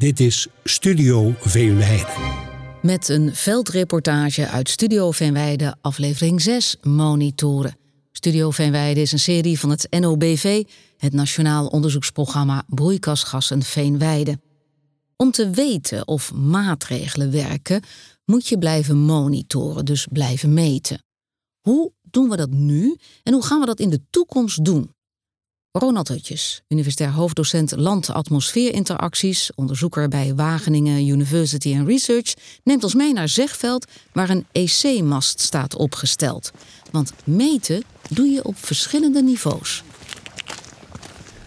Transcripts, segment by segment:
Dit is Studio Veenweide. Met een veldreportage uit Studio Veenweide, aflevering 6, Monitoren. Studio Veenweide is een serie van het NOBV, het Nationaal Onderzoeksprogramma Broeikasgassen Veenweide. Om te weten of maatregelen werken, moet je blijven monitoren, dus blijven meten. Hoe doen we dat nu en hoe gaan we dat in de toekomst doen? Ronald Hutjes, universitair hoofddocent land-atmosfeerinteracties, onderzoeker bij Wageningen University and Research, neemt ons mee naar Zegveld, waar een EC-mast staat opgesteld. Want meten doe je op verschillende niveaus.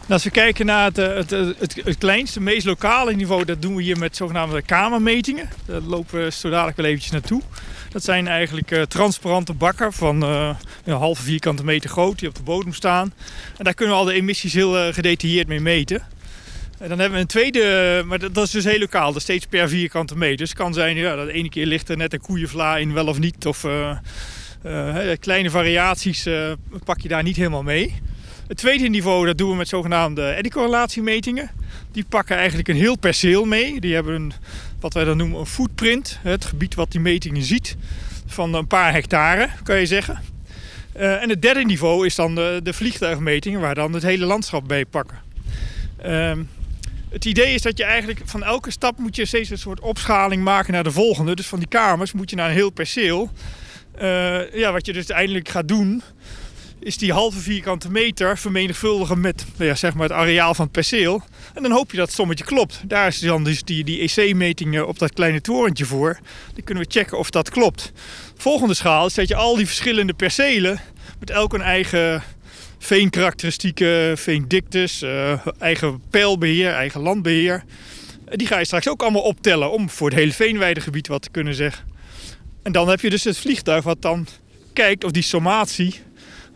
Als we kijken naar het, het, het, het, kleinste, meest lokale niveau, dat doen we hier met zogenaamde kamermetingen. Daar lopen we zo dadelijk wel eventjes naartoe. Dat zijn eigenlijk uh, transparante bakken van een halve vierkante meter groot die op de bodem staan. En daar kunnen we al de emissies heel gedetailleerd mee meten. En dan hebben we een tweede, maar dat, dat, is dus heel lokaal, dat is steeds per vierkante meter. Dus het kan zijn, ja, dat de ene keer ligt er net een koeienvla in, wel of niet. Of kleine variaties pak je daar niet helemaal mee. Het tweede niveau dat doen we met zogenaamde eddycorrelatiemetingen. Die pakken eigenlijk een heel perceel mee. Die hebben een, wat wij dan noemen een footprint. Het gebied wat die metingen ziet. Van een paar hectare, kan je zeggen. Uh, en het derde niveau is dan de, de, vliegtuigmetingen, waar dan het hele landschap bij pakken. Uh, het idee is dat je eigenlijk van elke stap moet je steeds een soort opschaling maken naar de volgende. Dus van die kamers moet je naar een heel perceel. Uh, ja, wat je dus uiteindelijk gaat doen, is die halve vierkante meter vermenigvuldigen met nou ja, zeg maar het areaal van het perceel. En dan hoop je dat het sommetje klopt. Daar is dan dus die, die EC-metingen op dat kleine torentje voor. Dan kunnen we checken of dat klopt. Volgende schaal is dat je al die verschillende percelen met elk een eigen veenkarakteristieken, veendiktes, uh, eigen pijlbeheer, eigen landbeheer. Die ga je straks ook allemaal optellen om voor het hele veenweidegebied wat te kunnen zeggen. En dan heb je dus het vliegtuig wat dan kijkt of die sommatie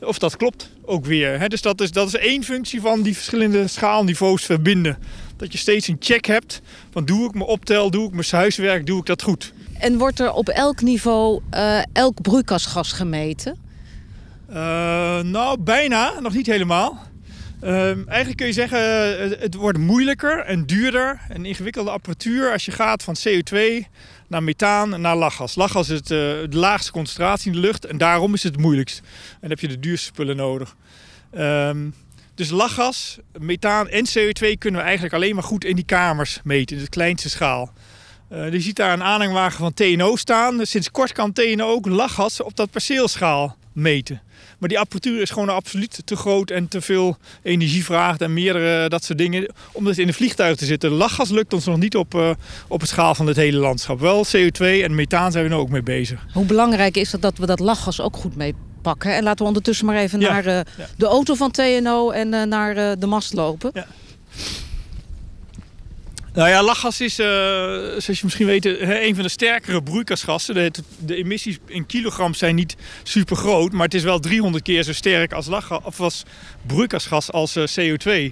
of dat klopt ook weer. Dus dat is, dat is één functie van die verschillende schaalniveaus verbinden. Dat je steeds een check hebt van doe ik mijn optel, doe ik mijn huiswerk, doe ik dat goed. En wordt er op elk niveau uh, elk broeikasgas gemeten? Uh, nou, bijna, nog niet helemaal. Uh, eigenlijk kun je zeggen, het wordt moeilijker en duurder en ingewikkelde apparatuur als je gaat van CO2 naar methaan en naar lachgas. Lachgas is het, uh, de laagste concentratie in de lucht en daarom is het moeilijkst. En heb je de duurste spullen nodig. Um, dus lachgas, methaan en CO2 kunnen we eigenlijk alleen maar goed in die kamers meten, in de kleinste schaal. Uh, je ziet daar een aanhangwagen van TNO staan. Sinds kort kan TNO ook lachgas op dat perceelschaal meten. Maar die apparatuur is gewoon absoluut te groot en te veel energie vraagt en meerdere dat soort dingen. Om dus in een vliegtuig te zitten. Lachgas lukt ons nog niet op, uh, op het schaal van het hele landschap. Wel CO2 en methaan zijn we er ook mee bezig. Hoe belangrijk is het dat we dat lachgas ook goed mee pakken? En laten we ondertussen maar even naar uh, ja. de auto van TNO en uh, naar de mast lopen. Ja. Nou ja, lachgas is, uh, zoals je misschien weet, een van de sterkere broeikasgassen. De, de, emissies in kilogram zijn niet super groot, maar het is wel 300 keer zo sterk als, lachgas, als broeikasgas als uh, CO2. Uh,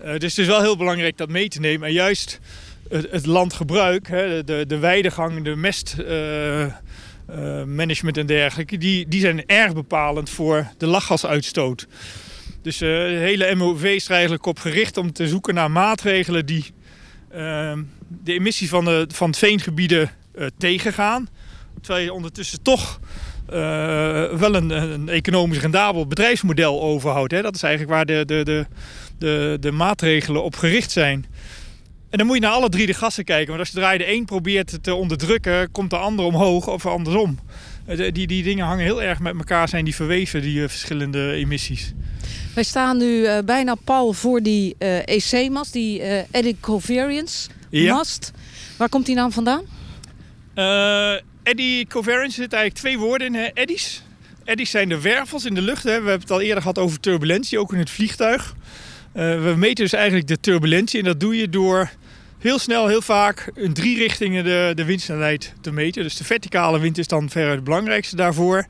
dus het is wel heel belangrijk dat mee te nemen. En juist het, landgebruik, hè, de, de weidegang, de mestmanagement en dergelijke, die, die zijn erg bepalend voor de lachgasuitstoot. Dus de hele MOV is er eigenlijk op gericht om te zoeken naar maatregelen die de emissies van, de, van het veengebieden uh, tegengaan. Terwijl je ondertussen toch uh, wel een, een, economisch rendabel bedrijfsmodel overhoudt. Hè. Dat is eigenlijk waar de, de, de, de, de maatregelen op gericht zijn. En dan moet je naar alle drie de gassen kijken. Want als je de een probeert te onderdrukken, komt de ander omhoog of andersom. Die, die dingen hangen heel erg met elkaar, zijn die verweven, die verschillende emissies. Wij staan nu uh, bijna pal voor die EC-mast, die uh, Eddy Covariance mast. Ja. Waar komt die naam vandaan? Eddy Covariance zit eigenlijk twee woorden in, hè? eddies. Eddies zijn de wervels in de lucht. Hè? We hebben het al eerder gehad over turbulentie, ook in het vliegtuig. we meten dus eigenlijk de turbulentie en dat doe je door heel snel, heel vaak in drie richtingen de, de windsnelheid te meten. Dus de verticale wind is dan veruit het belangrijkste daarvoor.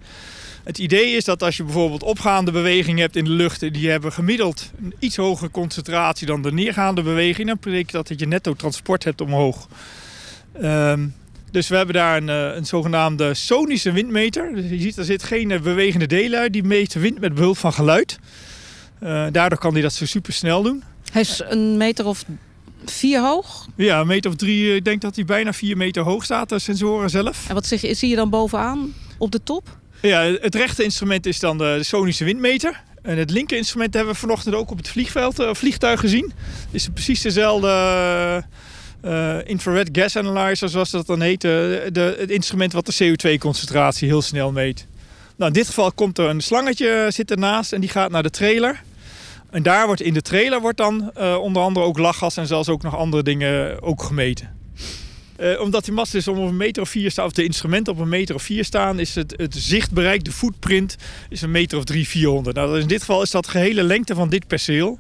Het idee is dat als je bijvoorbeeld opgaande beweging hebt in de lucht... die hebben gemiddeld een iets hogere concentratie dan de neergaande beweging... dan betekent dat dat je netto transport hebt omhoog. Um, dus we hebben daar een, eh, een zogenaamde sonische windmeter. Dus je ziet, er zit geen eh, bewegende delen uit. Die meet wind met behulp van geluid. Uh, daardoor kan hij dat zo super snel doen. Hij is een meter of vier hoog. Ja, een meter of drie. Ik denk dat hij bijna vier meter hoog staat, de sensoren zelf. En wat zeg je, zie je dan bovenaan op de top? Ja, het rechte instrument is dan de sonische windmeter. En het linker instrument hebben we vanochtend ook op het vliegveld, uh, vliegtuig gezien. Is precies dezelfde uh, infrared gas analyzer, zoals dat dan heet. de, het instrument wat de CO2-concentratie heel snel meet. Nou, in dit geval komt er een slangetje zit ernaast en die gaat naar de trailer. En daar wordt in de trailer wordt dan onder andere ook lachgas en zelfs ook nog andere dingen ook gemeten. Uh, omdat die mast dus om een meter of vier staat, of de instrumenten op een meter of vier staan, is het, het zichtbereik, de footprint, is een meter of drie, vierhonderd. Nou, in dit geval is dat de gehele lengte van dit perceel.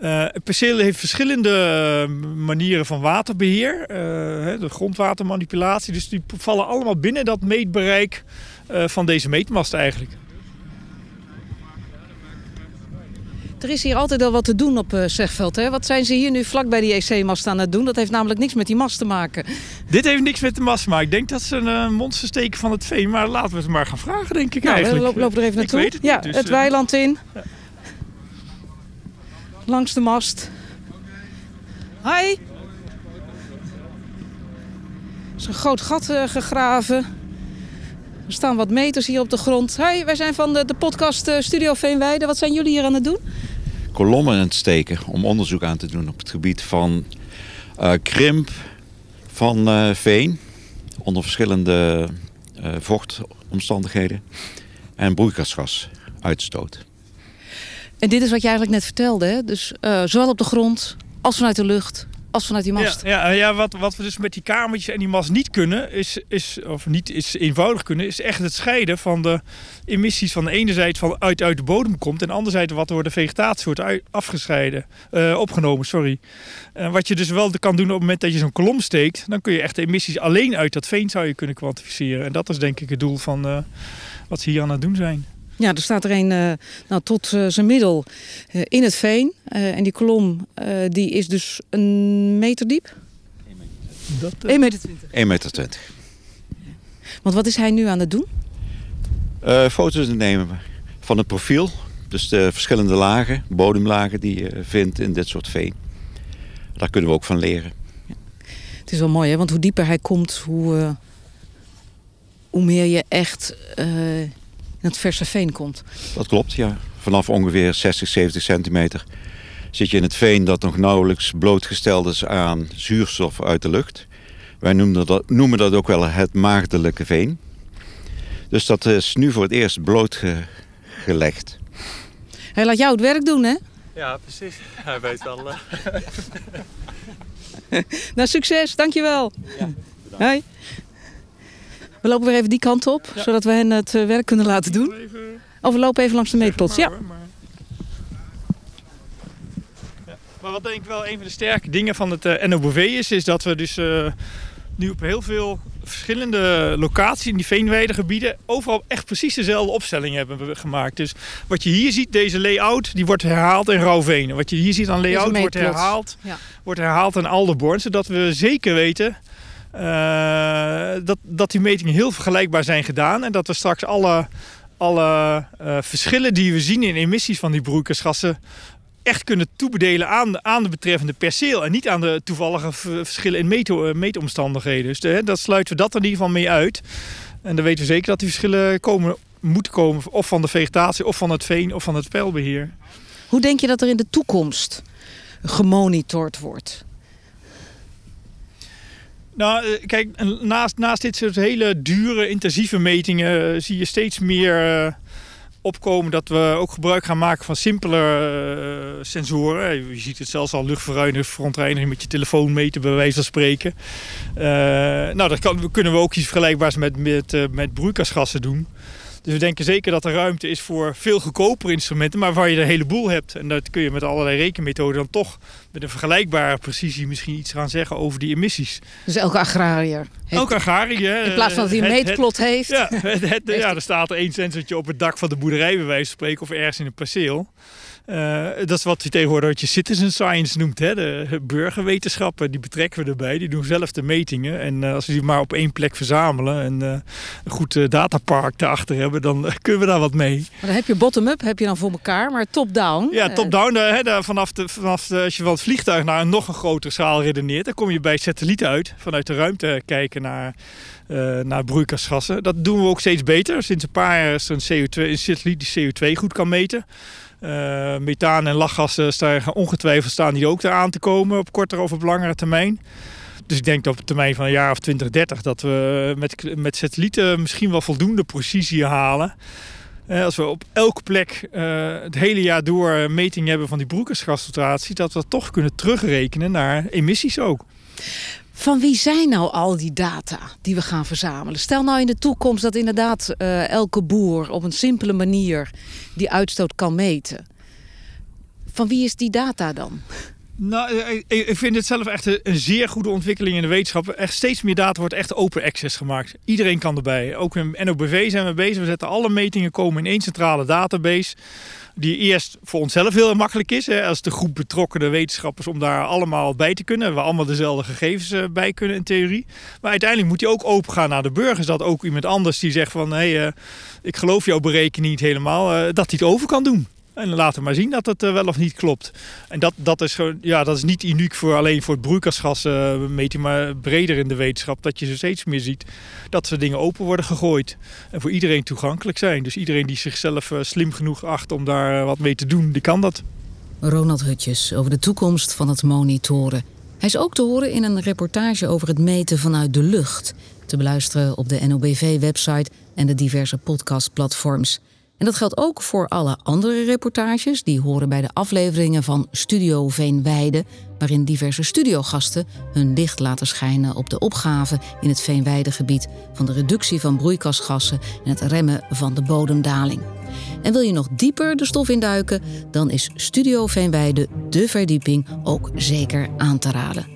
Uh, het perceel heeft verschillende manieren van waterbeheer, de grondwatermanipulatie. Dus die vallen allemaal binnen dat meetbereik van deze meetmast eigenlijk. Er is hier altijd al wat te doen op uh, Zegveld. Hè? Wat zijn ze hier nu vlak bij die EC-mast aan het doen? Dat heeft namelijk niks met die mast te maken. Dit heeft niks met de mast te maken. Ik denk dat ze een uh, monster steken van het veen. Maar laten we het maar gaan vragen, denk ik nou, eigenlijk. We lopen er even naartoe. Het ja, niet, dus, het uh, weiland in. Ja. Langs de mast. Hi. Er is een groot gat gegraven. Er staan wat meters hier op de grond. Hoi, wij zijn van de, de podcast Studio Veenweide. Wat zijn jullie hier aan het doen? Kolommen aan het steken om onderzoek aan te doen op het gebied van uh, krimp van uh, veen. Onder verschillende uh, vochtomstandigheden. En broeikasgasuitstoot. En dit is wat je eigenlijk net vertelde. Dus zowel op de grond als vanuit de lucht als vanuit die mast. Ja, ja, wat, wat we dus met die kamertjes en die mast niet kunnen, is, is, of niet is eenvoudig kunnen, is echt het scheiden van de emissies van de ene zijde van uit, uit de bodem komt en de andere zijde wat door de vegetatie wordt afgescheiden, uh, opgenomen, sorry. Uh, wat je dus wel kan doen op het moment dat je zo'n kolom steekt, dan kun je echt de emissies alleen uit dat veen zou je kunnen kwantificeren. En dat is denk ik het doel van uh, wat ze hier aan het doen zijn. Ja, er staat er een uh, nou, tot uh, zijn middel uh, in het veen. en die kolom die is dus een meter diep? 1 meter 20. 1 meter 20. Want wat is hij nu aan het doen? foto's nemen van het profiel. Dus de verschillende lagen, bodemlagen die je vindt in dit soort veen. Daar kunnen we ook van leren. Ja. Het is wel mooi, hè? want hoe dieper hij komt, hoe, hoe meer je echt in het verse veen komt. Dat klopt, ja. Vanaf ongeveer 60, 70 centimeter zit je in het veen dat nog nauwelijks blootgesteld is aan zuurstof uit de lucht. Wij noemen dat, noemen dat ook wel het maagdelijke veen. Dus dat is nu voor het eerst blootgelegd. Hij laat jou het werk doen, hè? Ja, precies. Hij weet wel. Uh... nou, succes. Dankjewel. Ja, Hoi. We lopen weer even die kant op, ja. zodat we hen het uh, werk kunnen laten doen. Of we lopen even langs de meetpots. Ja. Maar, maar... ja. maar wat denk ik wel een van de sterke dingen van het uh, NOBV is, is dat we dus uh, nu op heel veel verschillende locaties in die veenweidegebieden overal echt precies dezelfde opstelling hebben gemaakt. Dus wat je hier ziet, deze layout, die wordt herhaald in Rauwveen. Wat je hier ziet aan layout wordt herhaald, ja. wordt herhaald in Alderborn, zodat we zeker weten dat, dat die metingen heel vergelijkbaar zijn gedaan. En dat we straks alle, alle uh, verschillen die we zien in emissies van die broeikasgassen echt kunnen toebedelen aan, aan de betreffende perceel. En niet aan de toevallige verschillen in meet, meetomstandigheden. Dus de, dat sluiten we dat er in ieder geval mee uit. En dan weten we zeker dat die verschillen komen, moeten komen. Of van de vegetatie, of van het veen, of van het pijlbeheer. Hoe denk je dat er in de toekomst gemonitord wordt? Nou, kijk, naast, naast dit soort hele dure, intensieve metingen uh, zie je steeds meer uh, opkomen dat we ook gebruik gaan maken van simpele uh, sensoren. Je ziet het zelfs al luchtverruiming, verontreiniging met je telefoon meten, bij wijze van spreken. nou, dat kan, kunnen we ook iets vergelijkbaars met, met, met broeikasgassen doen. Dus we denken zeker dat er ruimte is voor veel goedkopere instrumenten, maar waar je er een heleboel hebt. En dat kun je met allerlei rekenmethoden dan toch met een vergelijkbare precisie misschien iets gaan zeggen over die emissies. Dus elke agrariër. Elke agrariër. In plaats van dat hij een meetplot heeft. Ja, het, het, ja, er staat er één sensortje op het dak van de boerderij bij wijze van spreken of ergens in een perceel. Uh, dat is wat je tegenwoordig je citizen science noemt. Hè? De burgerwetenschappen, die betrekken we erbij. Die doen zelf de metingen. En uh, als we die maar op één plek verzamelen en uh, een goed datapark daarachter hebben, dan kunnen we daar wat mee. Maar dan heb je bottom-up, heb je dan voor elkaar, maar top-down? Ja, top-down. vanaf, de, vanaf de, als je van het vliegtuig naar een nog een grotere schaal redeneert, dan kom je bij satellieten uit. Vanuit de ruimte kijken naar naar broeikasgassen. Dat doen we ook steeds beter. Sinds een paar jaar is er een, CO2, een satelliet die CO2 goed kan meten. Uh, methaan en lachgassen staan ongetwijfeld staan die ook aan te komen op kortere of op langere termijn. Dus ik denk dat op een termijn van een jaar of 20, 30 dat we met, met satellieten misschien wel voldoende precisie halen. Uh, als we op elke plek uh, het hele jaar door meting hebben van die broeikasgasconcentratie, dat we dat toch kunnen terugrekenen naar emissies ook. Van wie zijn nou al die data die we gaan verzamelen? Stel nou in de toekomst dat inderdaad uh, elke boer op een simpele manier die uitstoot kan meten. Van wie is die data dan? Nou, ik vind het zelf echt een zeer goede ontwikkeling in de wetenschap. Echt steeds meer data wordt echt open access gemaakt. Iedereen kan erbij. Ook in NOBV zijn we bezig. We zetten alle metingen komen in één centrale database die eerst voor onszelf heel makkelijk is. Hè, als de groep betrokkenen wetenschappers om daar allemaal bij te kunnen. We allemaal dezelfde gegevens eh, bij kunnen in theorie. Maar uiteindelijk moet die ook open gaan naar de burgers. Dat ook iemand anders die zegt van... hé, uh, ik geloof jouw berekening niet helemaal. Uh, dat hij het over kan doen. En laten we maar zien dat het wel of niet klopt. En dat, dat, is, ja, dat is niet uniek voor, alleen voor het broeikasgas uh, meten, maar breder in de wetenschap. Dat je zo steeds meer ziet dat ze dingen open worden gegooid. En voor iedereen toegankelijk zijn. Dus iedereen die zichzelf uh, slim genoeg acht om daar wat mee te doen, die kan dat. Ronald Hutjes over de toekomst van het monitoren. Hij is ook te horen in een reportage over het meten vanuit de lucht. Te beluisteren op de NOBV-website en de diverse podcastplatforms. En dat geldt ook voor alle andere reportages die horen bij de afleveringen van Studio Veenweide, waarin diverse studiogasten hun licht laten schijnen op de opgave in het Veenweidegebied van de reductie van broeikasgassen en het remmen van de bodemdaling. En wil je nog dieper de stof induiken, dan is Studio Veenweide de verdieping ook zeker aan te raden.